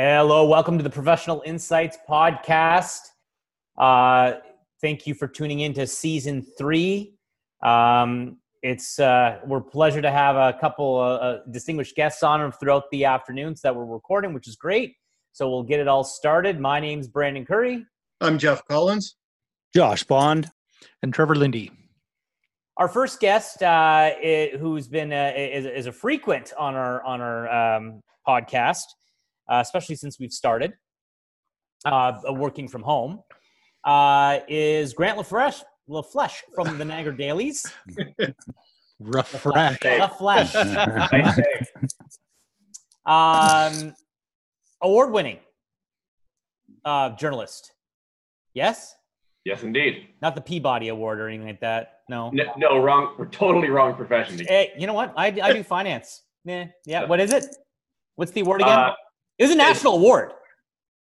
Hello, welcome to the Professional Insights Podcast. Uh, thank you for tuning in to season three. Um, it's uh, we're pleasure to have a couple uh, uh, distinguished guests on throughout the afternoons that we're recording, which is great. So we'll get it all started. My name's Brandon Curry. I'm Jeff Collins. Josh Bond. And Trevor Lindy. Our first guest, uh, who's been uh, is, is, a frequent on our on our um, podcast, uh, especially since we've started uh, working from home, uh, is Grant LaFleche, LaFleche from the Niagara Dailies. Rough LaFleche. um, award winning uh, journalist. Yes? Yes, indeed. Not the Peabody Award or anything like that. No. No, no wrong. We're totally wrong profession. Hey, you know what? I, I do finance. yeah, yeah. What is it? What's the award again? It was a national award.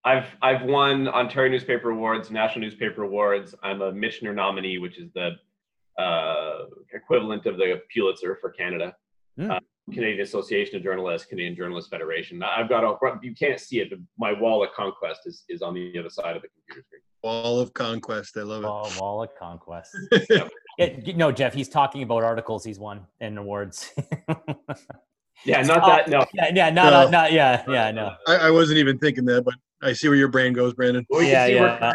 I've I've won Ontario Newspaper Awards, National Newspaper Awards. I'm a Michener nominee, which is the uh, equivalent of the Pulitzer for Canada. Mm. Uh, Canadian Association of Journalists, Canadian Journalists Federation. I've got a you can't see it, but my wall of conquest is, is on the other side of the computer screen. Wall of conquest, I love it. Wall, wall of conquest. it, no, Jeff, he's talking about articles he's won and awards. Yeah, not that. No. Yeah, yeah, not, no. not, yeah, yeah, no. I, I, wasn't even thinking that, but I see where your brain goes, Brandon. Well, yeah, yeah.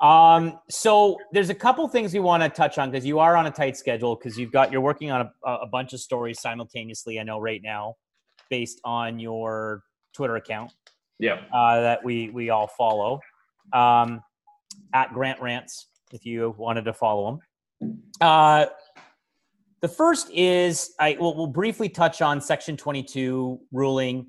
um, so there's a couple things we want to touch on because you are on a tight schedule because you've got you're working on a, a bunch of stories simultaneously. I know right now, based on your Twitter account. Yeah. Uh, that we we all follow. Um, at Grant Rants, if you wanted to follow him. Uh, the first is I will we'll briefly touch on Section 22 ruling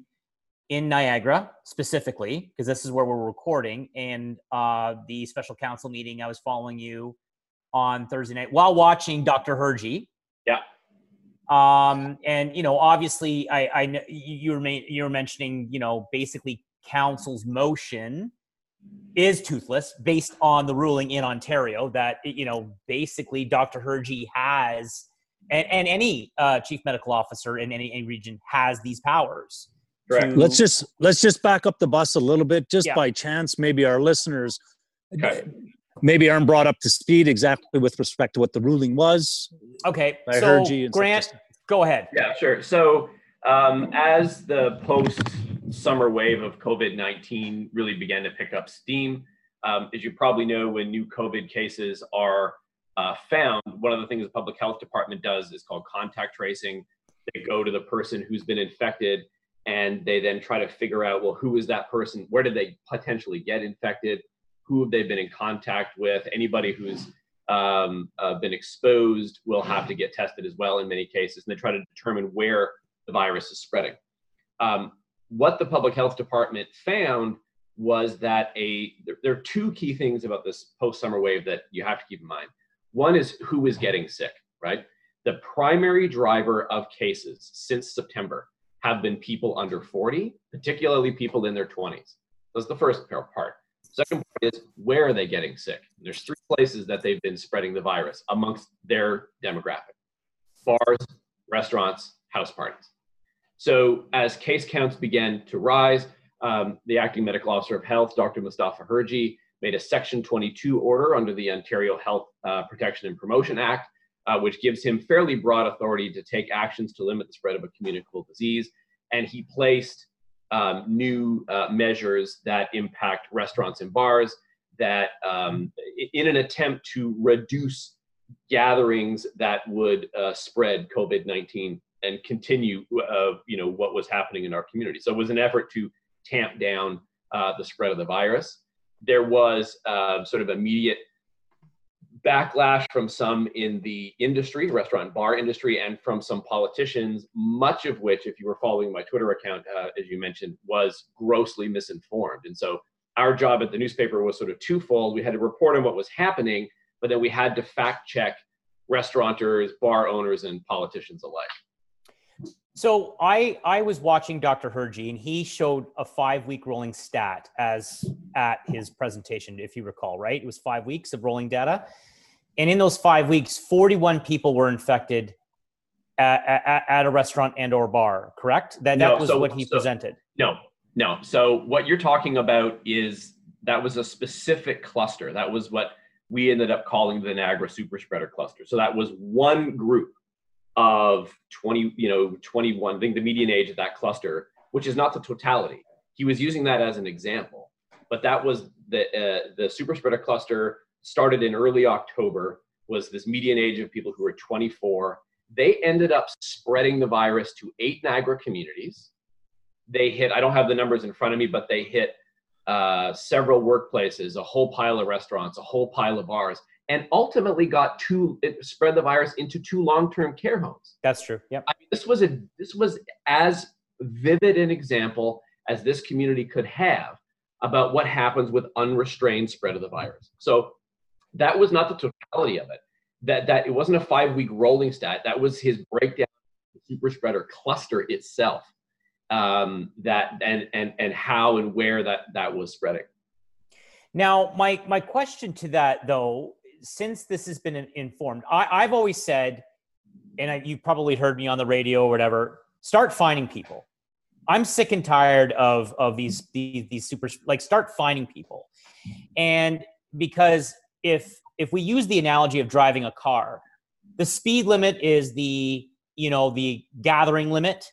in Niagara specifically, because this is where we're recording, and uh, the special counsel meeting. I was following you on Thursday night while watching Dr. Hirji. Yeah. Um, and you know, obviously, I, I you were you were mentioning, you know, basically council's motion is toothless based on the ruling in Ontario that you know basically Dr. Hirji has and, and any uh, chief medical officer in any, any region has these powers. Correct. To, let's just let's just back up the bus a little bit, just yeah. by chance. Maybe our listeners okay. maybe aren't brought up to speed exactly with respect to what the ruling was. Okay, I so heard you. Grant, go ahead. Yeah, sure. So um, as the post summer wave of COVID nineteen really began to pick up steam, um, as you probably know, when new COVID cases are uh, found, one of the things the public health department does is called contact tracing. They go to the person who's been infected and they then try to figure out, well, who is that person? Where did they potentially get infected? Who have they been in contact with? Anybody who's um, uh, been exposed will have to get tested as well in many cases. And they try to determine where the virus is spreading. Um, what the public health department found was that a there, there are two key things about this post summer wave that you have to keep in mind. One is who is getting sick, right? The primary driver of cases since September have been people under 40, particularly people in their 20s. That's the first part. Second part is where are they getting sick? There's three places that they've been spreading the virus amongst their demographic bars, restaurants, house parties. So as case counts began to rise, um, the acting medical officer of health, Dr. Mustafa Hirji, made a Section 22 order under the Ontario Health uh, Protection and Promotion Act, uh, which gives him fairly broad authority to take actions to limit the spread of a communicable disease. And he placed um, new uh, measures that impact restaurants and bars that, um, in an attempt to reduce gatherings that would uh, spread COVID-19 and continue, uh, you know, what was happening in our community. So it was an effort to tamp down uh, the spread of the virus there was uh, sort of immediate backlash from some in the industry, restaurant bar industry, and from some politicians, much of which, if you were following my Twitter account, uh, as you mentioned, was grossly misinformed. And so our job at the newspaper was sort of twofold. We had to report on what was happening, but then we had to fact check restaurateurs, bar owners, and politicians alike. So I I was watching Dr. Hirji and he showed a five week rolling stat as at his presentation, if you recall, right? It was five weeks of rolling data. And in those five weeks, 41 people were infected at, at, at a restaurant and or bar, correct? That, that was so- what he so- presented. No, no. So what you're talking about is that was a specific cluster. That was what we ended up calling the Niagara super spreader cluster. So that was one group of 20, you know, 21, I think the median age of that cluster, which is not the totality. He was using that as an example, but that was the uh, the super spreader cluster started in early October. Was this median age of people who were 24? They ended up spreading the virus to eight Niagara communities they hit i don't have the numbers in front of me but they hit uh, several workplaces a whole pile of restaurants a whole pile of bars and ultimately got two it spread the virus into two long-term care homes That's true. Yep. I mean, this was a this was as vivid an example as this community could have about what happens with unrestrained spread of the virus so that was not the totality of it that that it wasn't a five week rolling stat that was his breakdown of the super spreader cluster itself um, that and and and how and where that that was spreading Now, my my question to that though, since this has been informed, I, I've always said, and I, you probably heard me on the radio or whatever. Start finding people. I'm sick and tired of of these these, these super like start finding people, and because if if we use the analogy of driving a car, the speed limit is the you know the gathering limit,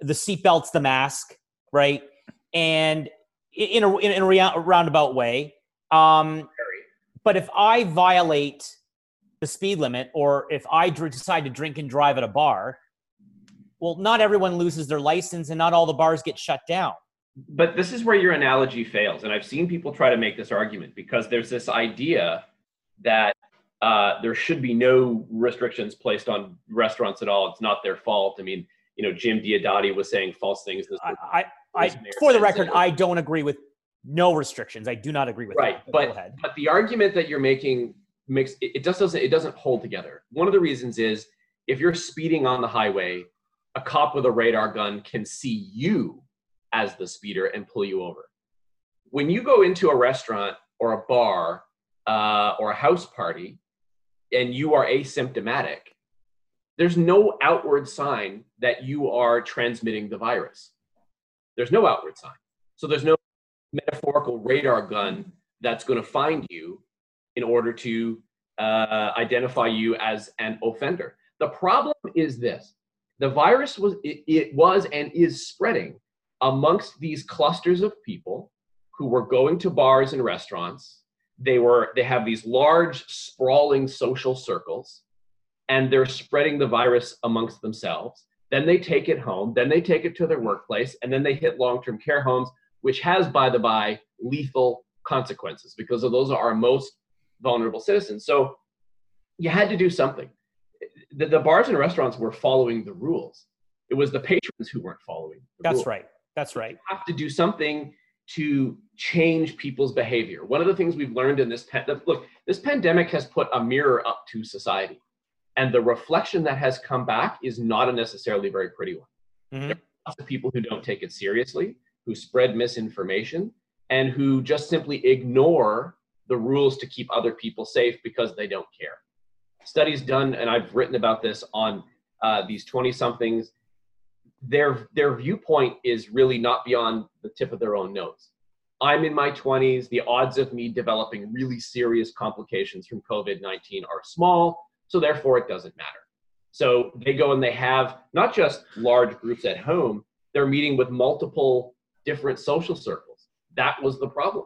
the seatbelt's the mask, right? And in a in a roundabout way. Um, but if I violate the speed limit, or if I decide to drink and drive at a bar, well, not everyone loses their license, and not all the bars get shut down. but this is where your analogy fails and i've seen people try to make this argument because there's this idea that uh, there should be no restrictions placed on restaurants at all it's not their fault i mean you know jim diodati was saying false things this I, I, I for the record. I don't agree with no restrictions. I do not agree with right that. but ahead. but the argument that you're making makes it, it just doesn't it doesn't hold together one of the reasons is if you're speeding on the highway a cop with a radar gun can see you as the speeder and pull you over when you go into a restaurant or a bar uh, or a house party and you are asymptomatic there's no outward sign that you are transmitting the virus there's no outward sign so there's no metaphorical radar gun that's going to find you in order to uh, identify you as an offender. The problem is this: the virus was it, it was and is spreading amongst these clusters of people who were going to bars and restaurants. They were they have these large sprawling social circles, and they're spreading the virus amongst themselves. Then they take it home. Then they take it to their workplace, and then they hit long-term care homes which has, by the by, lethal consequences because of those are our most vulnerable citizens. So you had to do something. The, the bars and restaurants were following the rules. It was the patrons who weren't following. The That's rules. right. That's right. You have to do something to change people's behavior. One of the things we've learned in this pan- look, this pandemic has put a mirror up to society, and the reflection that has come back is not a necessarily very pretty one Mhm. lots of people who don't take it seriously, who spread misinformation, and who just simply ignore the rules to keep other people safe because they don't care. Studies done, and I've written about this on uh, these 20 somethings, their, their viewpoint is really not beyond the tip of their own nose. I'm in my 20s. The odds of me developing really serious complications from COVID 19 are small, so therefore it doesn't matter. So they go and they have not just large groups at home, they're meeting with multiple different social circles. That was the problem.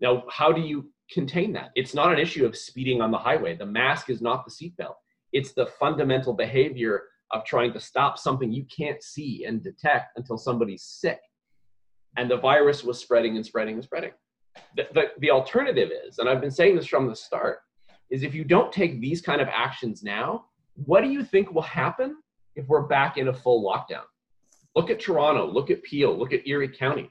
Now, how do you contain that? It's not an issue of speeding on the highway. The mask is not the seatbelt. It's the fundamental behavior of trying to stop something you can't see and detect until somebody's sick. And the virus was spreading and spreading and spreading. The, the, the alternative is, and I've been saying this from the start, is if you don't take these kind of actions now, what do you think will happen if we're back in a full lockdown? Look at Toronto, look at Peel, look at Erie County.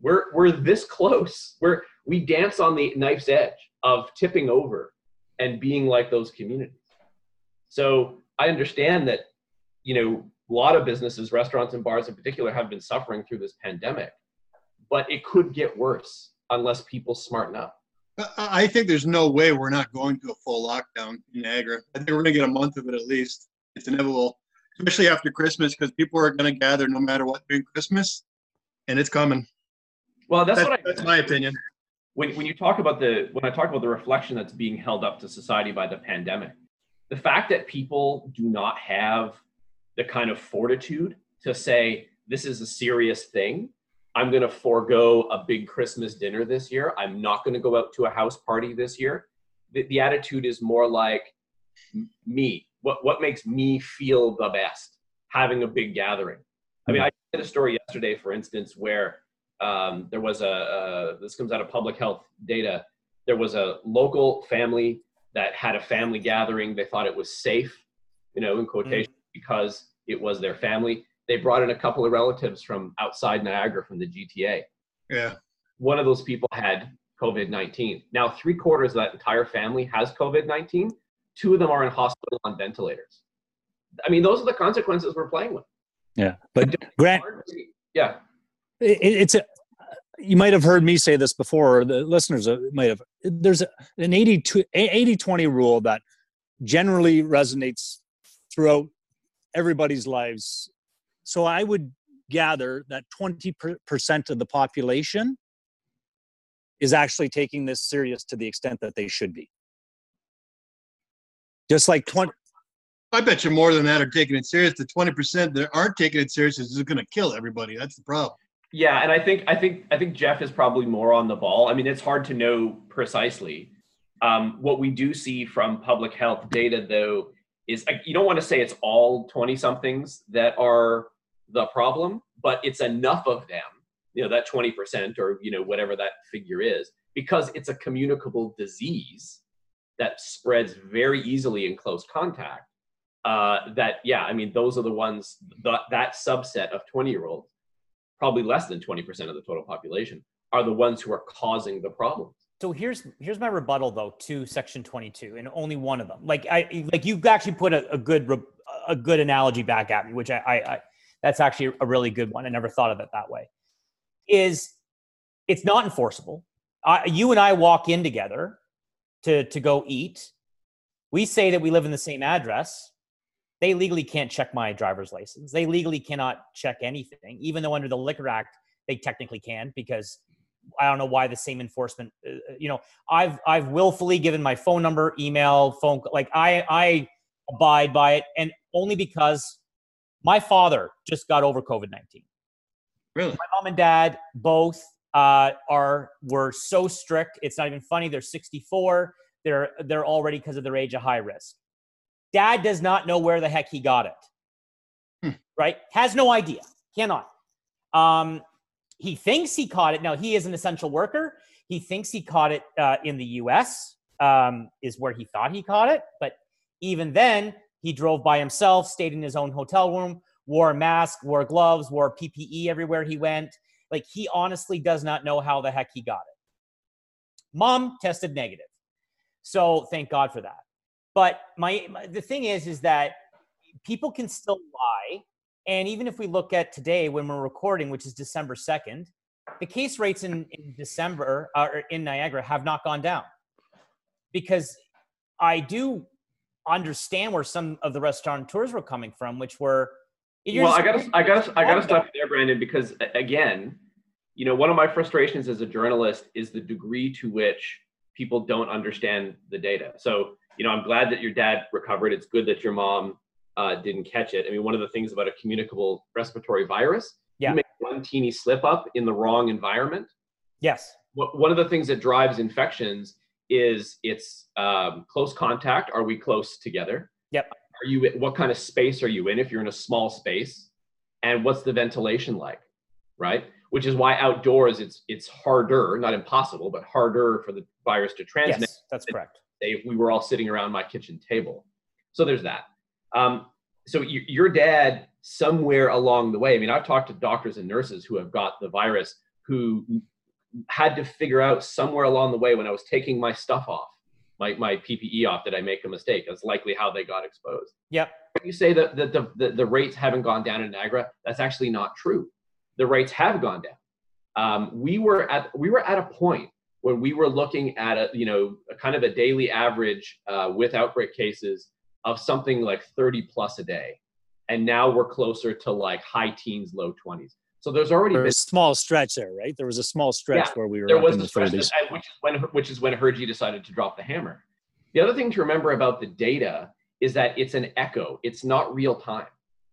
We're, we're this close. We're, we dance on the knife's edge of tipping over and being like those communities. So I understand that, you know, a lot of businesses, restaurants and bars in particular, have been suffering through this pandemic, but it could get worse unless people smarten up. I, think there's no way we're not going to a full lockdown in Niagara. I think we're gonna get a month of it at least. It's inevitable. Especially after Christmas, because people are going to gather no matter what during Christmas, and it's coming. Well, that's, That's, what I. that's my opinion. when, when you talk about the when I talk about the reflection that's being held up to society by the pandemic, the fact that people do not have the kind of fortitude to say this is a serious thing. I'm going to forego a big Christmas dinner this year. I'm not going to go out to a house party this year. The, the attitude is more like me. What what makes me feel the best? Having a big gathering. I mean, I did a story yesterday, for instance, where um, there was a, a this comes out of public health data. There was a local family that had a family gathering. They thought it was safe you know in quotation because it was their family. They brought in a couple of relatives from outside niagara from the gta Yeah. one of those people had covid-19 now three quarters of that entire family has covid-19 two of them are in hospital on ventilators. I mean those are the consequences we're playing with. Yeah. But Grant, yeah. It, it's a you might have heard me say this before or the listeners uh, might have there's a, an 80 80 20 rule that generally resonates throughout everybody's lives. So i would gather that 20% of the population is actually taking this serious to the extent that they should be just like 20 I bet you more than that are taking it serious. The 20% that aren't taking it serious is just going to kill everybody. That's the problem. Yeah, and I think I think I think Jeff is probably more on the ball. I mean, it's hard to know precisely. Um, what we do see from public health data, though, is uh, you don't want to say it's all twenty somethings that are the problem, but it's enough of them, you know, that twenty percent or you know whatever that figure is, because it's a communicable disease that spreads very easily in close contact. Uh, that yeah, I mean, those are the ones that that subset of twenty year olds probably less than 20% of the total population are the ones who are causing the problems So here's here's my rebuttal though to section 22 and only one of them. Like I like you've actually put a, a good re- a good analogy back at me, which I, I, I that's actually a really good one. I never thought of it that way. Is it's not enforceable. I, you and I walk in together to to go eat. We say that we live in the same address. They legally can't check my driver's license. They legally cannot check anything, even though under the Liquor Act they technically can because I don't know why the same enforcement. Uh, you know, I've I've willfully given my phone number, email, phone. Like I I abide by it, and only because my father just got over COVID nineteen. Really? My mom and dad both uh, are were so strict. It's not even funny. They're sixty four. They're they're already because of their age a high risk. Dad does not know where the heck he got it. Hmm. Right? Has no idea. Cannot. Um, he thinks he caught it. Now he is an essential worker. He thinks he caught it uh, in the U.S. Um, is where he thought he caught it. But even then, he drove by himself, stayed in his own hotel room, wore a mask, wore gloves, wore PPE everywhere he went. Like he honestly does not know how the heck he got it. Mom tested negative, so thank God for that. But my, my the thing is, is that people can still lie and even if we look at today when we're recording, which is December 2nd, the case rates in, in December uh, or in Niagara have not gone down. Because I do understand where some of the restaurateurs were coming from, which were well, I gotta, I gotta, I gotta stop you there, Brandon, because again, you know, one of my frustrations as a journalist is the degree to which people don't understand the data. So, you know, I'm glad that your dad recovered. It's good that your mom uh, didn't catch it. I mean, one of the things about a communicable respiratory virus, yeah. you make one teeny slip up in the wrong environment. Yes. One of the things that drives infections is it's um, close contact. Are we close together? Yep. Are you? What kind of space are you in? If you're in a small space, and what's the ventilation like, right? Which is why outdoors it's it's harder, not impossible, but harder for the virus to transmit. Yes, that's correct. If we were all sitting around my kitchen table. So there's that. Um, so you, your dad, somewhere along the way, I mean, I've talked to doctors and nurses who have got the virus who had to figure out somewhere along the way when I was taking my stuff off, my, my PPE off, did I make a mistake? That's likely how they got exposed. Yep. You say that the, the, the, the rates haven't gone down in Niagara. That's actually not true. The rates have gone down. Um, we were at we were at a point when we were looking at a you know a kind of a daily average uh, with outbreak cases of something like 30 plus a day. and now we're closer to like high teens, low 20s. So there's already There been a small stretch there, right? There was a small stretch Yeah, where we were there was in the the stretch, that- which is when which is when Hirji decided to drop the hammer. The other thing to remember about the data is that it's an echo; it's not real time.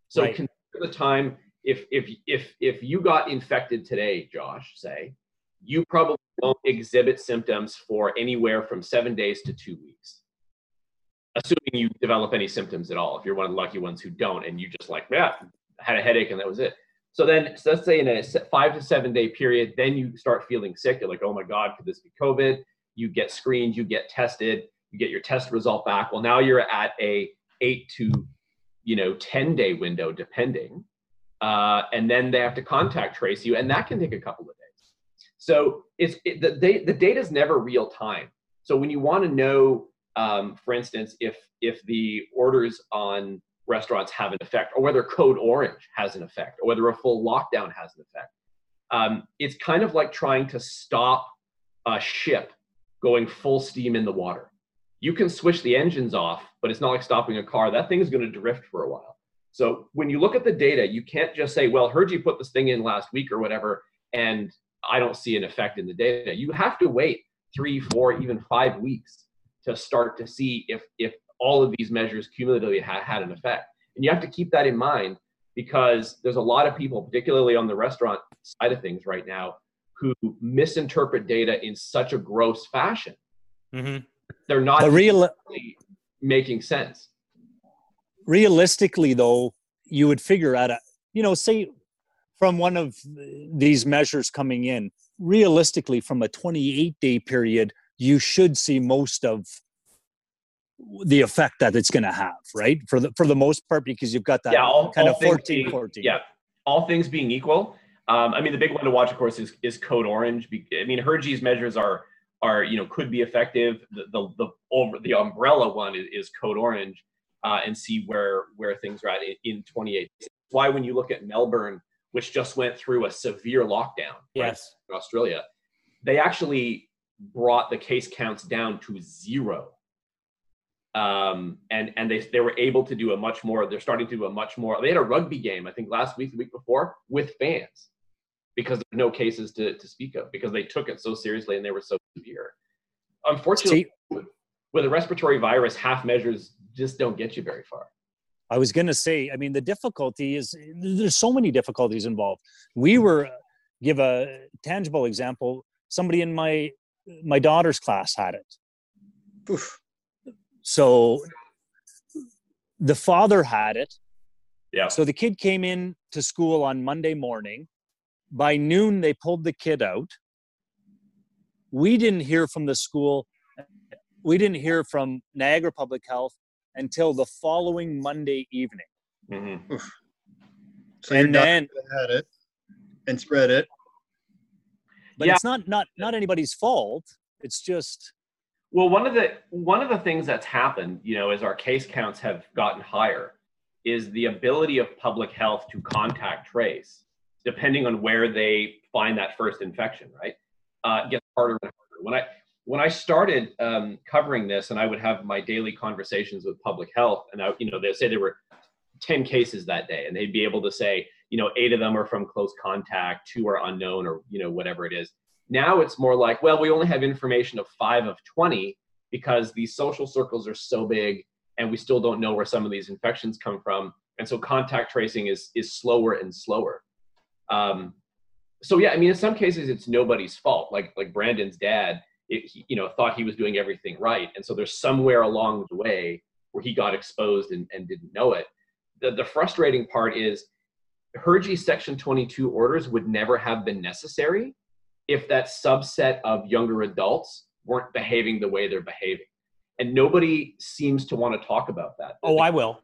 So Right. consider the time if if if if you got infected today, Josh, say, you probably won't exhibit symptoms for anywhere from seven days to two weeks, assuming you develop any symptoms at all. If you're one of the lucky ones who don't, and you just like, yeah, had a headache and that was it. So then, so let's say in a five to seven day period, then you start feeling sick. You're like, oh my God, could this be COVID? You get screened, you get tested, you get your test result back. Well, now you're at a eight to, you know, 10 day window, depending. Uh, and then they have to contact trace you, and that can take a couple of days. So it's it, the, the data is never real time. So when you want to know, um, for instance, if if the orders on restaurants have an effect, or whether code orange has an effect, or whether a full lockdown has an effect. Um, it's kind of like trying to stop a ship going full steam in the water. You can switch the engines off, but it's not like stopping a car. That thing is going to drift for a while. So when you look at the data, you can't just say, well, heard you put this thing in last week or whatever, and I don't see an effect in the data. You have to wait three, four, even five weeks to start to see if if all of these measures cumulatively ha- had an effect. And you have to keep that in mind because there's a lot of people, particularly on the restaurant side of things right now, who misinterpret data in such a gross fashion. hmm They're not But real, really making sense. Realistically, though, you would figure out a, you know, say from one of these measures coming in, realistically, from a 28 day period, you should see most of the effect that it's going to have, right? For the for the most part, because you've got that yeah, all, kind all of things 14, being- 14. Yeah, all things being equal. Um, I mean, the big one to watch, of course, is is Code Orange. I mean, Hirji's measures are are you know could be effective. The the, the over the umbrella one is, is Code Orange, uh, and see where where things are at in, in 28. Why when you look at Melbourne, which just went through a severe lockdown, right, Yes. in Australia, they actually brought the case counts down to zero. Um, and and they they were able to do a much more. They're starting to do a much more. They had a rugby game, I think, last week, the week before, with fans, because there were no cases to to speak of, because they took it so seriously and they were so severe. Unfortunately, See, with a respiratory virus, half measures just don't get you very far. I was going to say, I mean, the difficulty is there's so many difficulties involved. We were, give a tangible example. Somebody in my my daughter's class had it. Oof. So the father had it. Yeah. So the kid came in to school on Monday morning. By noon, they pulled the kid out. We didn't hear from the school. We didn't hear from Niagara Public Health until the following Monday evening. Mhm. So your and doctor then, had it and spread it. but Yeah. it's not not not anybody's fault. It's just Well, one of the one of the things that's happened, you know, as our case counts have gotten higher, is the ability of public health to contact trace, depending on where they find that first infection. Right, uh, gets harder and harder. When I when I started um, covering this, and I would have my daily conversations with public health, and I, you know, they say there were ten cases that day, and they'd be able to say, you know, eight of them are from close contact, two are unknown, or you know, whatever it is. Now it's more like, well, we only have information of five of 20 because these social circles are so big and we still don't know where some of these infections come from. And so contact tracing is, is slower and slower. Um, so yeah, I mean, in some cases it's nobody's fault. Like, like Brandon's dad, it, he, you know, thought he was doing everything right. And so there's somewhere along the way where he got exposed and, and didn't know it. The, the frustrating part is Hirji Section 22 orders would never have been necessary if that subset of younger adults weren't behaving the way they're behaving. And nobody seems to want to talk about that. Oh, I will.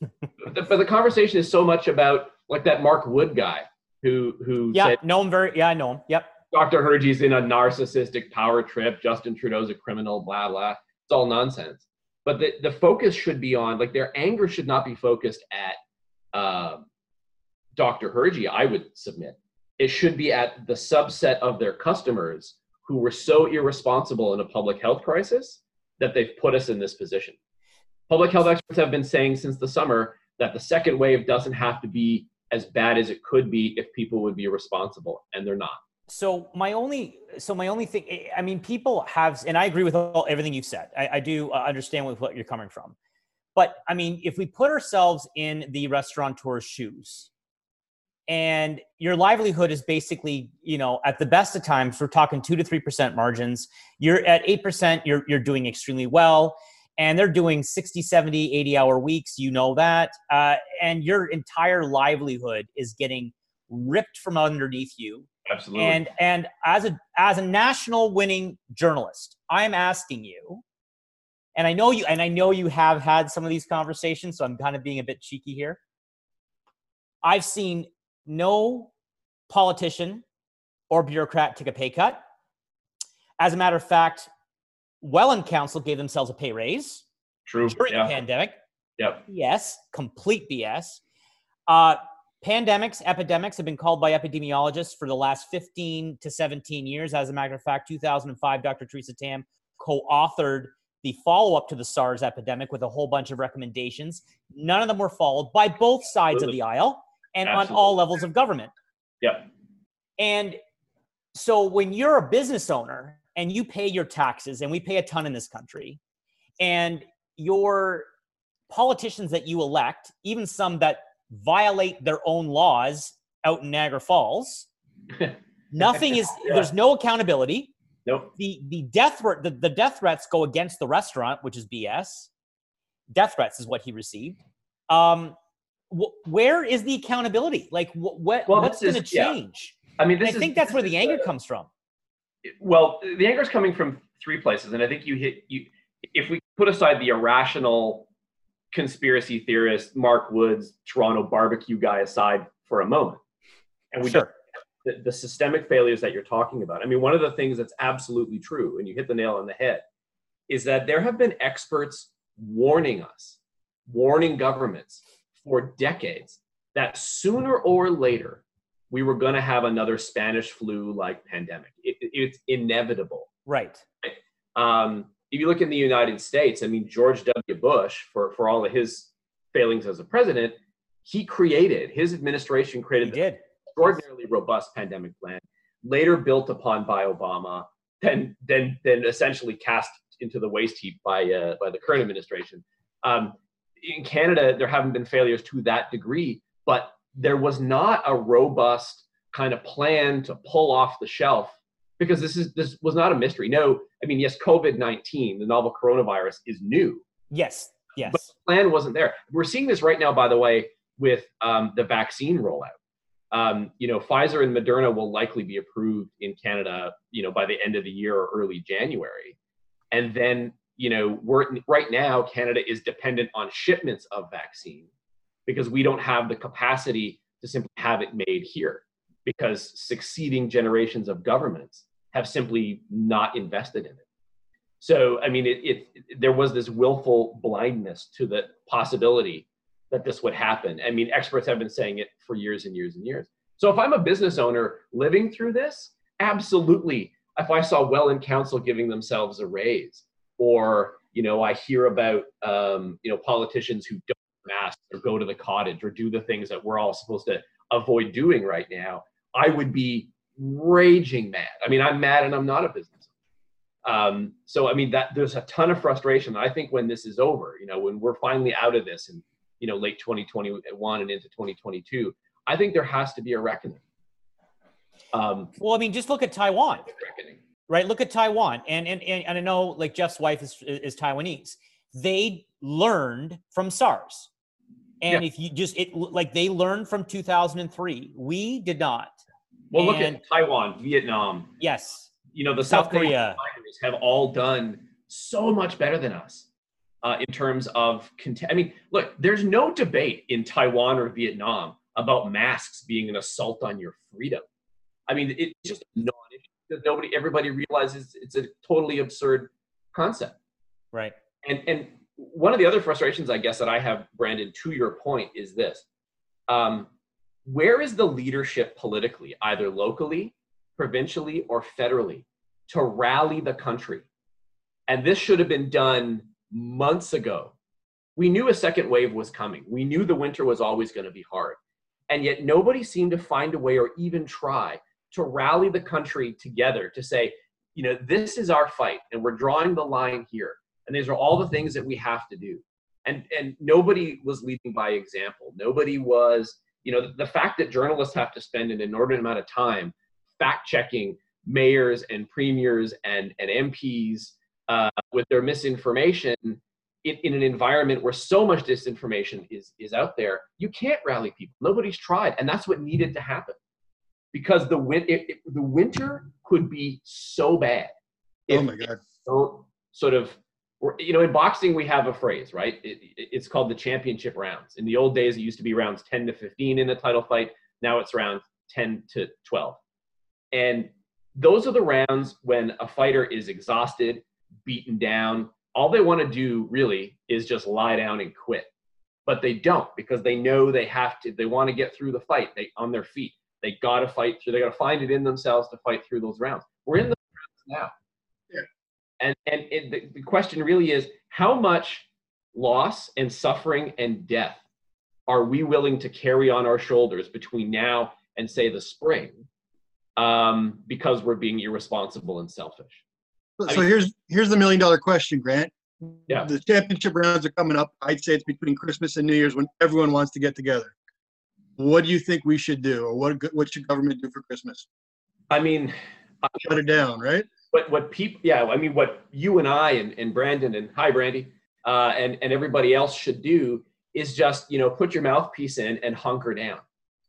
but the conversation is so much about like that Mark Wood guy who who Yeah, said know him very. Yeah, I know him. Yep. Dr. Hirji's in a narcissistic power trip, Justin Trudeau's a criminal, blah blah. It's all nonsense. But the, the focus should be on like their anger should not be focused at um, Dr. Hirji, I would submit. It should be at the subset of their customers who were so irresponsible in a public health crisis that they've put us in this position. Public health experts have been saying since the summer that the second wave doesn't have to be as bad as it could be if people would be responsible, and they're not. So my only, so my only thing, I mean, people have, and I agree with all, everything you've said. I, I do uh, understand with what you're coming from, but I mean, if we put ourselves in the restaurateur's shoes, and your livelihood is basically, you know, at the best of times, we're talking two to three percent margins. You're at eight percent, you're you're doing extremely well and they're doing 60 70 80 hour weeks you know that uh, and your entire livelihood is getting ripped from underneath you Absolutely. and and as a as a national winning journalist i'm asking you and i know you and i know you have had some of these conversations so i'm kind of being a bit cheeky here i've seen no politician or bureaucrat take a pay cut as a matter of fact Welland Council gave themselves a pay raise True. during yeah. the pandemic. Yep. Yes, complete BS. Uh, pandemics, epidemics have been called by epidemiologists for the last 15 to 17 years. As a matter of fact, 2005, Dr. Theresa Tam co authored the follow up to the SARS epidemic with a whole bunch of recommendations. None of them were followed by both sides Absolutely. of the aisle and Absolutely. on all levels of government. Yep. And so when you're a business owner and you pay your taxes, and we pay a ton in this country, and your politicians that you elect, even some that violate their own laws out in Niagara Falls, nothing is Yeah. there's no accountability. Nope. The the death threat the, the death threats go against the restaurant, which is BS. Death threats is what he received. Um, wh- where is the accountability? Like, wh- what Well, what's going is- to yeah. change? I mean, I think that's where the anger uh, comes from. well the anger is coming from three places and i think you hit you if we put aside the irrational conspiracy theorist mark woods toronto barbecue guy aside for a moment. And we just the, the systemic failures that you're talking about. I mean one of the things that's absolutely true and you hit the nail on the head is that there have been experts warning us warning governments for decades that sooner or later we were going to have another spanish flu like pandemic. It, it- it's inevitable. Right. um, if you look in the United States, I mean, George W. Bush, for, for all of his failings as a president, he created, his administration created an extraordinarily robust pandemic plan, later built upon by Obama, then, then, then essentially cast into the waste heap by, uh, by the current administration. Um, in Canada, there haven't been failures to that degree, but there was not a robust kind of plan to pull off the shelf because this is this was not a mystery. No, I mean, yes, COVID nineteen, the novel coronavirus, is new. Yes. Yes. But the plan wasn't there. We're seeing this right now, by the way, with um, the vaccine rollout. Um, you know, Pfizer and Moderna will likely be approved in Canada, you know, by the end of the year or early January, and then you know, we're right now Canada is dependent on shipments of vaccine because we don't have the capacity to simply have it made here because succeeding generations of governments have simply not invested in it. So, I mean, it, it, there was this willful blindness to the possibility that this would happen. I mean, experts have been saying it for years and years and years. So, if I'm a business owner living through this, absolutely. If I saw Welland Council giving themselves a raise, or you know, I hear about um, you know politicians who don't mask or go to the cottage or do the things that we're all supposed to avoid doing right now, I would be raging mad. I mean, I'm mad and I'm not a business. Um, so I mean that there's a ton of frustration. I think when this is over, you know, when we're finally out of this and you know late 2021 and into 2022, I think there has to be a reckoning. Um, well, I mean, just look at Taiwan. reckoning. right? Look at Taiwan, and and and, and I know like Jeff's wife is is Taiwanese. They learned from SARS, and if you just it like they learned from 2003, we did not. Well, look And- at Taiwan, Vietnam. Yes, You know, the South South Korea. have all done so much better than us uh, in terms of. Cont- I mean, look, there's no debate in Taiwan or Vietnam about masks being an assault on your freedom. I mean, it's just non-issue nobody, everybody realizes it's a totally absurd concept. right. And and one of the other frustrations I guess that I have, Brandon, to your point, is this: um, where is the leadership politically, either locally, provincially, or federally, to rally the country? And this should have been done months ago. We knew a second wave was coming. We knew the winter was always going to be hard. And yet nobody seemed to find a way or even try to rally the country together to say, you know, this is our fight and we're drawing the line here. And these are all the things that we have to do. And and nobody was leading by example. Nobody was, you know, the fact that journalists have to spend an inordinate amount of time fact checking mayors and premiers and, and MPs uh, with their misinformation in, in an environment where so much disinformation is, is out there, you can't rally people. Nobody's tried. And that's what needed to happen. Because the, win- it, it, the winter could be so bad. Oh my God. Don't sort of, you know, in boxing, we have a phrase, right? It, it's called the championship rounds. In the old days, it used to be rounds 10 to 15 in a title fight. Now it's rounds 10 to 12. And those are the rounds when a fighter is exhausted, beaten down. All they want to do really is just lie down and quit. But they don't because they know they have to, they want to get through the fight they on their feet. They gotta fight through, they gotta find it in themselves to fight through those rounds. We're in the rounds now. And and it, the, the question really is how much loss and suffering and death are we willing to carry on our shoulders between now and say the spring um, because we're being irresponsible and selfish. So, I so mean- here's here's the million dollar question, Grant. Yeah. The championship rounds are coming up. I'd say it's between Christmas and New Year's when everyone wants to get together. What do you think we should do, or what what should government do for Christmas? I mean, Shut it down, right? What what people yeah i mean what you and i and, and brandon and hi brandy uh, and and everybody else should do is just you know put your mouthpiece in and hunker down.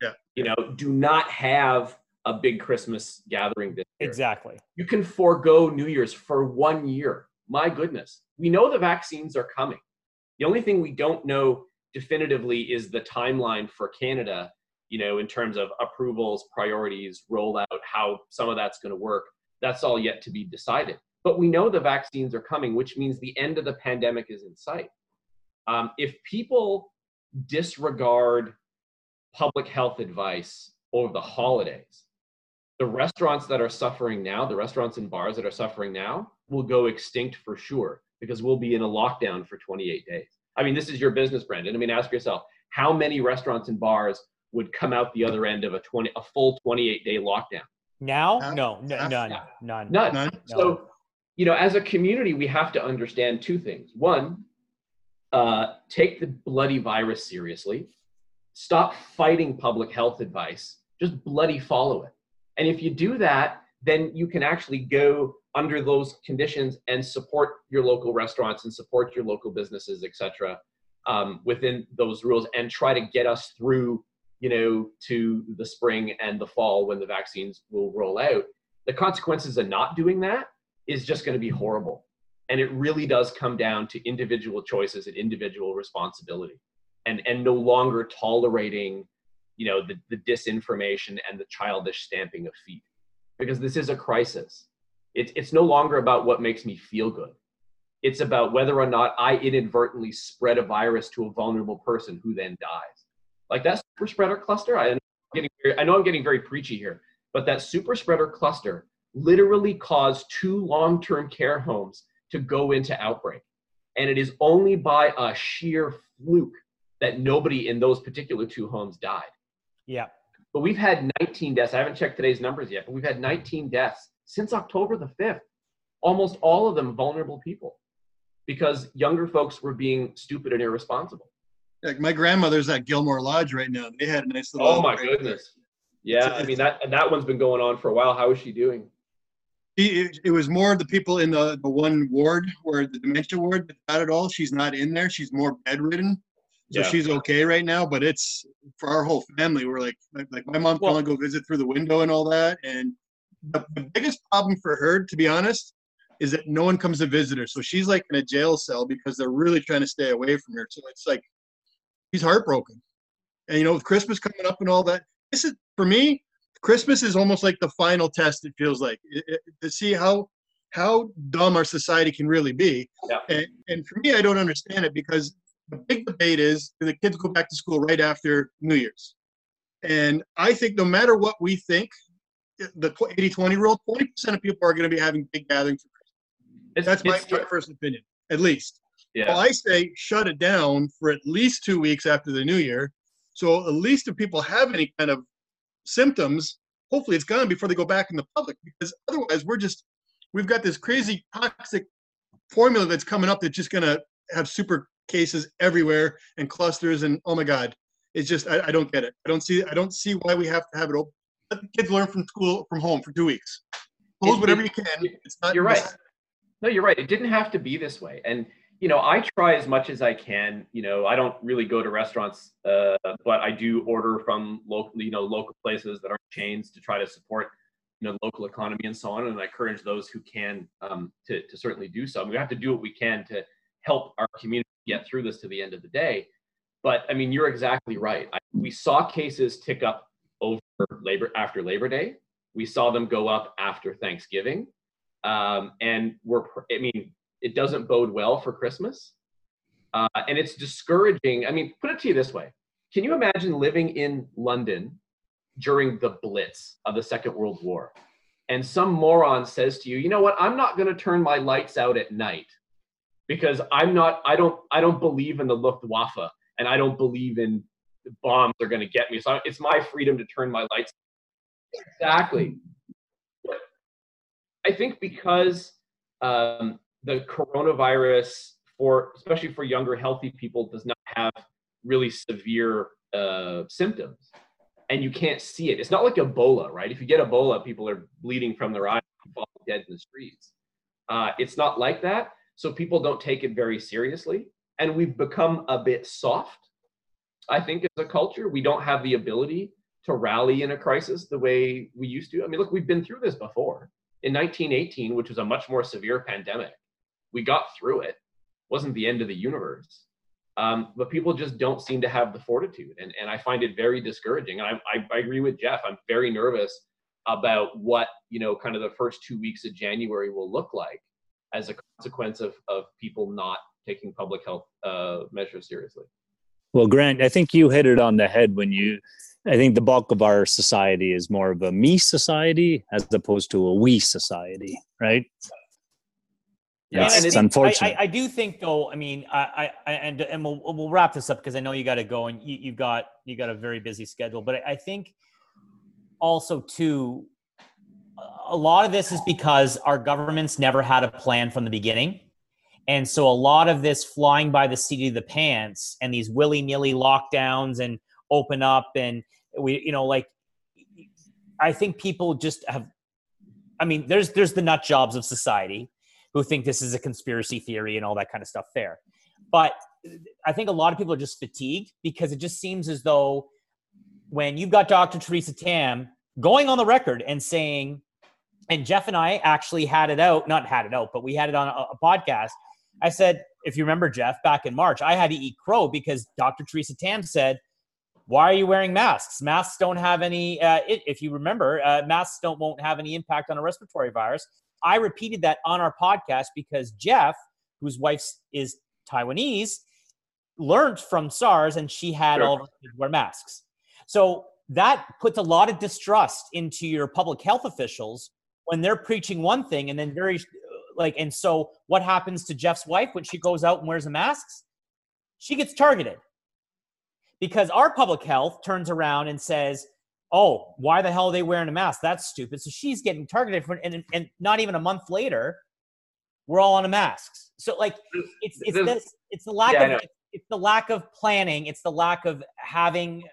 Yeah. you know do not have a big christmas gathering this year. Exactly. you can forego new year's for one year. My goodness. We know the vaccines are coming. The only thing we don't know definitively is the timeline for canada you know in terms of approvals priorities rollout how some of that's going to work that's all yet to be decided but we know the vaccines are coming which means the end of the pandemic is in sight um, if people disregard public health advice over the holidays the restaurants that are suffering now, the restaurants and bars that are suffering now, will go extinct for sure because we'll be in a lockdown for 28 days. I mean, this is your business, Brendan. I mean, ask yourself how many restaurants and bars would come out the other end of a 20, a full 28 day lockdown? Now, Half- no, n- half- none, none. None. None? So, you know, as a community, we have to understand two things. One, uh, take the bloody virus seriously. Stop fighting public health advice. Just bloody follow it. And if you do that, then you can actually go under those conditions and support your local restaurants and support your local businesses, et cetera, um, within those rules and try to get us through, you know, to the spring and the fall when the vaccines will roll out. The consequences of not doing that is just going to be horrible. And it really does come down to individual choices and individual responsibility and, and no longer tolerating, you know, the, the disinformation and the childish stamping of feet. Because this is a crisis. It's, it's no longer about what makes me feel good. It's about whether or not I inadvertently spread a virus to a vulnerable person who then dies. Like that super spreader cluster, I, am getting very, I know I'm getting very preachy here, but that super spreader cluster literally caused two long-term care homes to go into outbreak. And it is only by a sheer fluke that nobody in those particular two homes died. Yeah. But we've had 19 deaths. I haven't checked today's numbers yet, but we've had 19 deaths since October the 5th. Almost all of them vulnerable people because younger folks were being stupid and irresponsible. Like my grandmother's at Gilmore Lodge right now. They had a nice little. Oh my there. goodness. Yeah, I mean that and that one's been going on for a while. How is she doing? She- It, it was more the people in the, the one ward where the dementia ward got it all. She's not in there. She's more bedridden. So Yeah. she's okay right now, but it's for our whole family. We're like, like, like my mom can Well- only go visit through the window and all that. And the, the biggest problem for her, to be honest, is that no one comes to visit her. So she's like in a jail cell because they're really trying to stay away from her. So it's like she's heartbroken. And you know, with Christmas coming up and all that, this is for me. Christmas is almost like the final test. It feels like it, it- to see how how dumb our society can really be. Yeah. And, and for me, I don't understand it because the big debate is do the kids go back to school right after New Year's? And I think no matter what we think, the 80 20 rule, 20% of people are going to be having big gatherings. It's, That's my, personal opinion, at least. Yeah. Well, I say shut it down for at least two weeks after the new year. So at least if people have any kind of symptoms, hopefully it's gone before they go back in the public. Because otherwise, we're just we've got this crazy toxic formula that's coming up that's just going to have super cases everywhere and clusters and oh my god, it's just I, I don't get it. I don't see I don't see why we have to have it open. Let the kids learn from school from home for two weeks. Close It- whatever you can. It's not. You're right. No, you're right. It didn't have to be this way. And you know, I try as much as I can. You know, I don't really go to restaurants, uh, but I do order from local, you know, local places that aren't chains to try to support, you know, local economy and so on. And I encourage those who can um, to to certainly do so. We have to do what we can to help our community get through this to the end of the day. But I mean, you're exactly right. I, we saw cases tick up over labor after Labor Day. We saw them go up after Thanksgiving um, and we're i mean it doesn't bode well for christmas. Uh, and it's discouraging. I mean put it to you this way. Can you imagine living in london during the blitz of the second world war? And some moron says to you you know what? I'm not going to turn my lights out at night because i'm not i don't i don't believe in the luftwaffe and i don't believe in bombs are going to get me. So it's my freedom to turn my lights. Exactly. I think because um, the coronavirus, for especially for younger healthy people, does not have really severe uh, symptoms, and you can't see it. It's not like Ebola, right? If you get Ebola, people are bleeding from their eyes, and falling dead in the streets. Uh, it's not like that, so people don't take it very seriously, and we've become a bit soft. I think as a culture, we don't have the ability to rally in a crisis the way we used to. I mean, look, we've been through this before in 1918, which was a much more severe pandemic, we got through it. wasn't the end of the universe. Um, but people just don't seem to have the fortitude. And, and I find it very discouraging. And I, I, I agree with Jeff. I'm very nervous about what, you know, kind of the first two weeks of January will look like as a consequence of, of people not taking public health uh, measures seriously. Well, Grant, I think you hit it on the head when you. I think the bulk of our society is more of a me society as opposed to a we society, right? Yeah, It's, and it's unfortunate. I, I, do think, though. I mean, I, I, and and we'll we'll wrap this up because I know you got to go and you, you've got you got a very busy schedule. But I, I think also too, a lot of this is because our governments never had a plan from the beginning, and so a lot of this flying by the seat of the pants and these willy nilly lockdowns and open up and we you know like I think people just have. I mean, there's there's the nut jobs of society who think this is a conspiracy theory and all that kind of stuff there. But I think a lot of people are just fatigued because it just seems as though when you've got Dr. Teresa Tam going on the record and saying, and Jeff and I actually had it out, not had it out, but we had it on a, a podcast. I said, if you remember, Jeff, back in March, I had to eat crow because Dr. Teresa Tam said, why are you wearing masks? Masks don't have any. Uh, it, if you remember, uh, masks don't won't have any impact on a respiratory virus. I repeated that on our podcast because Jeff, whose wife is Taiwanese, learned from SARS and she had Sure. all of kids wear masks. So that puts a lot of distrust into your public health officials when they're preaching one thing and then very like and so what happens to Jeff's wife when she goes out and wears the masks? She gets targeted. Because our public health turns around and says, oh, why the hell are they wearing a mask? That's stupid. So she's getting targeted for, and, and not even a month later, we're all on a masks. So like, it's it's this, it's the lack Yeah, of it's the lack of planning. It's the lack of having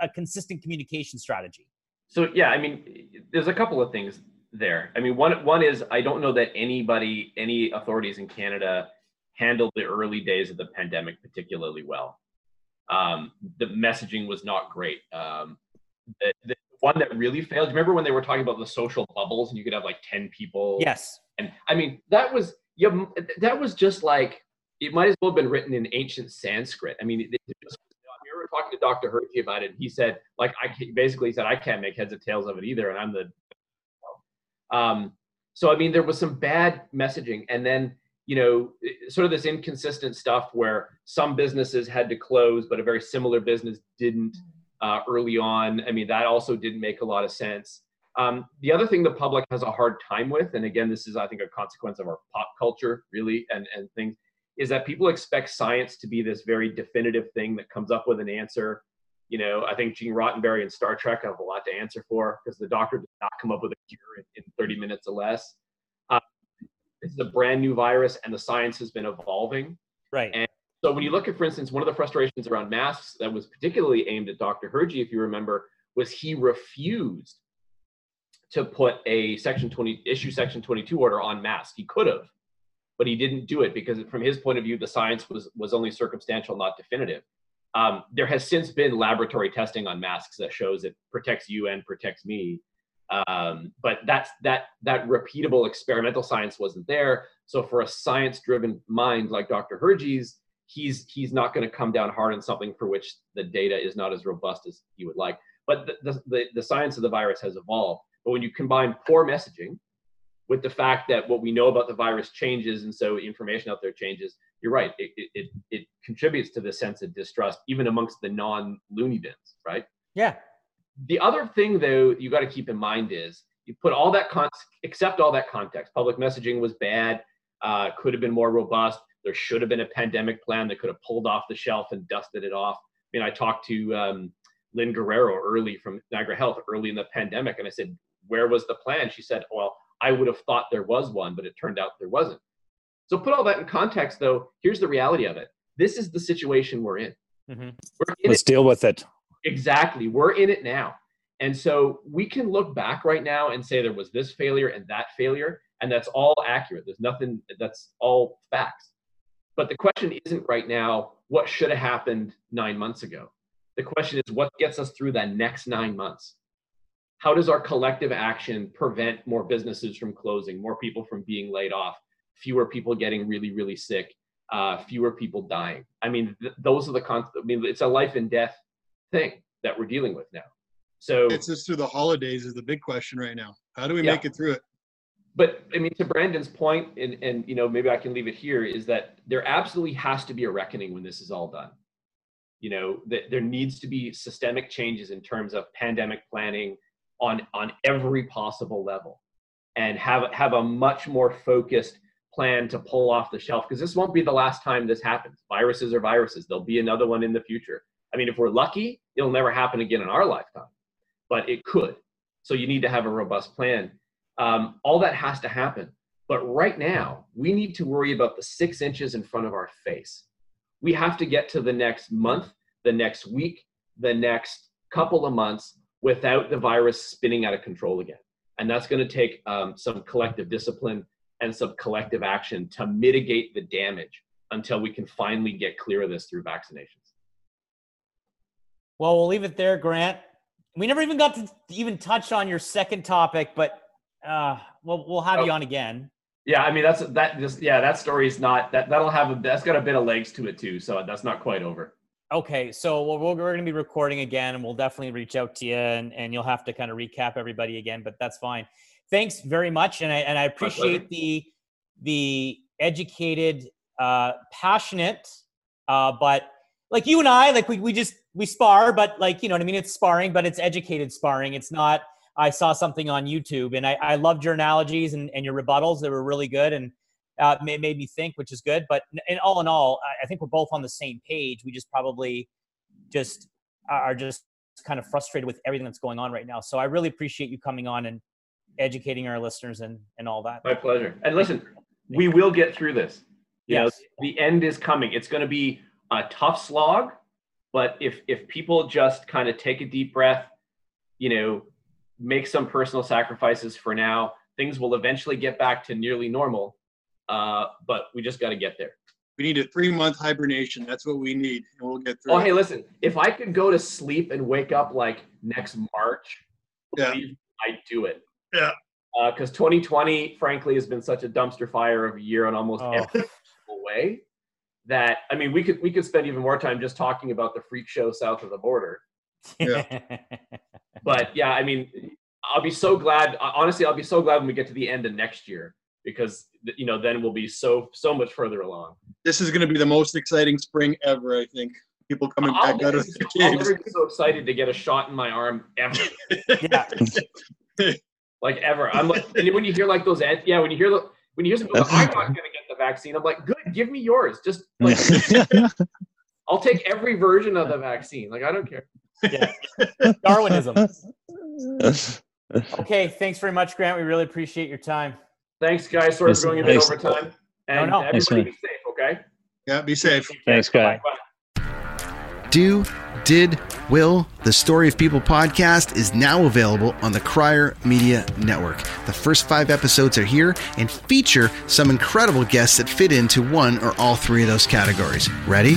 a consistent communication strategy. So yeah, I mean, there's a couple of things there. I mean, one one is I don't know that anybody, any authorities in Canada, handled the early days of the pandemic particularly well. Um, the messaging was not great. Um, the, the one that really failed. Remember when they were talking about the social bubbles and you could have like ten people? Yes. And I mean, that was yeah, that was just like it might as well have been written in ancient Sanskrit. I mean, it, it just, we were talking to Dr. Hirji about it. And he said, like, I basically said, I can't make heads or tails of it either, and I'm the. Um, so I mean, there was some bad messaging, and then you know, sort of this inconsistent stuff where some businesses had to close, but a very similar business didn't uh, early on. I mean, that also didn't make a lot of sense. Um, the other thing the public has a hard time with, and again, this is I think a consequence of our pop culture, really, and and things, is that people expect science to be this very definitive thing that comes up with an answer. You know, I think Gene Roddenberry and Star Trek have a lot to answer for because the doctor did not come up with a cure in, in 30 minutes or less. Uh, this is a brand new virus, and the science has been evolving. Right. And so when you look at, for instance, one of the frustrations around masks that was particularly aimed at Dr. Hirji, if you remember, was he refused to put a section 20 issue section 22 order on masks. He could have, but he didn't do it because from his point of view, the science was was only circumstantial, not definitive. Um, there has since been laboratory testing on masks that shows it protects you and protects me. Um, but that's that that repeatable experimental science wasn't there. So for a science-driven mind like Dr. Hirji's, he's he's not going to come down hard on something for which the data is not as robust as he would like. But the, the, the science of the virus has evolved. But when you combine poor messaging with the fact that what we know about the virus changes and so information out there changes, you're right. It, it, it contributes to the sense of distrust, even amongst the non loony bins, right? Yeah. The other thing, though, you got to keep in mind is you put all that con, accept all that context. Public messaging was bad, uh, could have been more robust. There should have been a pandemic plan that could have pulled off the shelf and dusted it off. I mean, I talked to um, Lynn Guerriero early from Niagara Health early in the pandemic, and I said, "Where was the plan?" She said, "Well, I would have thought there was one, but it turned out there wasn't." So put all that in context, though. Here's the reality of it. This is the situation we're in. Mm-hmm. We're in Let's it. deal with it. Exactly. We're in it now. And so we can look back right now and say there was this failure and that failure, and that's all accurate. There's nothing, that's all facts. But the question isn't right now what should have happened nine months ago. The question is what gets us through that next nine months? How does our collective action prevent more businesses from closing, more people from being laid off, fewer people getting really, really sick, uh, fewer people dying? I mean, th- those are the, con- I mean, it's a life and death thing that we're dealing with now. So It's just through the holidays is the big question right now. How do we Yeah. make it through it? But I mean, to Brandon's point, and and you know, maybe I can leave it here, is that there absolutely has to be a reckoning when this is all done. You know, that there needs to be systemic changes in terms of pandemic planning on on every possible level, and have have a much more focused plan to pull off the shelf because this won't be the last time this happens. Viruses are viruses. There'll be another one in the future. I mean, if we're lucky, it'll never happen again in our lifetime, but it could. So you need to have a robust plan. Um, all that has to happen. But right now, we need to worry about the six inches in front of our face. We have to get to the next month, the next week, the next couple of months without the virus spinning out of control again. And that's going to take um, some collective discipline and some collective action to mitigate the damage until we can finally get clear of this through vaccinations. Well, we'll leave it there, Grant. We never even got to even touch on your second topic, but uh, we'll we'll have you Oh. on again. Yeah, I mean that's that just yeah that story's not that that'll have a that's got a bit of legs to it too, so that's not quite over. Okay, so we're, we're going to be recording again, and we'll definitely reach out to you, and, and you'll have to kind of recap everybody again, but that's fine. Thanks very much, and I and I appreciate the the educated, uh, passionate, uh, but like you and I, like we we just we spar, but like you know what I mean. It's sparring, but it's educated sparring. It's not. I saw something on YouTube, and I, I loved your analogies and, and your rebuttals. They were really good, and uh, made, made me think, which is good. But in all in all, I- I think we're both on the same page. We just probably just are just kind of frustrated with everything that's going on right now. So I really appreciate you coming on and educating our listeners and and all that. My pleasure. And listen, we will get through this. You Yes. know, the end is coming. It's going to be a tough slog, but if if people just kind of take a deep breath, you know, make some personal sacrifices for now, things will eventually get back to nearly normal. Uh, but we just got to get there. We need a three month hibernation. That's what we need, and we'll get through. Oh, it. hey, listen, if I could go to sleep and wake up like next March, Yeah. I'd do it. Yeah. Because 2020, frankly, has been such a dumpster fire of a year in almost Oh. every way that I mean, we could we could spend even more time just talking about the freak show south of the border. But yeah, I mean, I'll be so glad. Honestly, I'll be so glad when we get to the end of next year because you know then we'll be so so much further along. This is going to be the most exciting spring ever. I think people coming I'll back out never, of the I'll caves. never be so excited to get a shot in my arm ever. yeah. like ever. I'm like, and when you hear like those, ad- yeah, when you hear the, when you hear some, people, oh, I'm not gonna get the vaccine. I'm like, good, give me yours. Just like, I'll take every version of the vaccine. Like, I don't care. Yeah. Darwinism. Okay, thanks very much, Grant. We really appreciate your time. Thanks, guys. Sorry Yes, for going a bit over time. And No, no. Thanks, everybody man. be safe, okay? Yeah, be safe. Thanks, guys. Do, did, will, the Story of People podcast is now available on the Crier Media Network. The first five episodes are here and feature some incredible guests that fit into one or all three of those categories. Ready?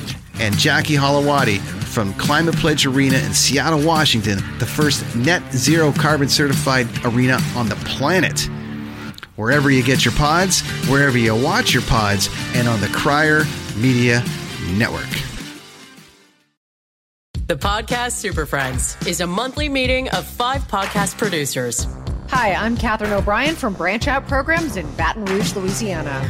And Jackie Holowati from Climate Pledge Arena in Seattle, Washington, the first net zero carbon certified arena on the planet. Wherever you get your pods, wherever you watch your pods, and on the Crier Media Network. The Podcast Super Friends is a monthly meeting of five podcast producers. Hi, I'm Katherine O'Brien from Branch Out Programs in Baton Rouge, Louisiana.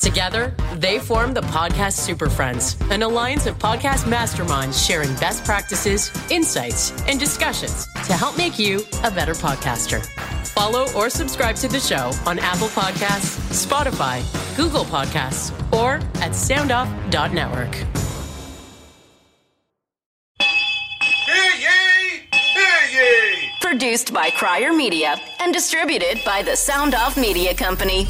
Together, they form the Podcast Super Friends, an alliance of podcast masterminds sharing best practices, insights, and discussions to help make you a better podcaster. Follow or subscribe to the show on Apple Podcasts, Spotify, Google Podcasts, or at soundoff.network. Produced by Crier Media and distributed by the Sound Off Media Company.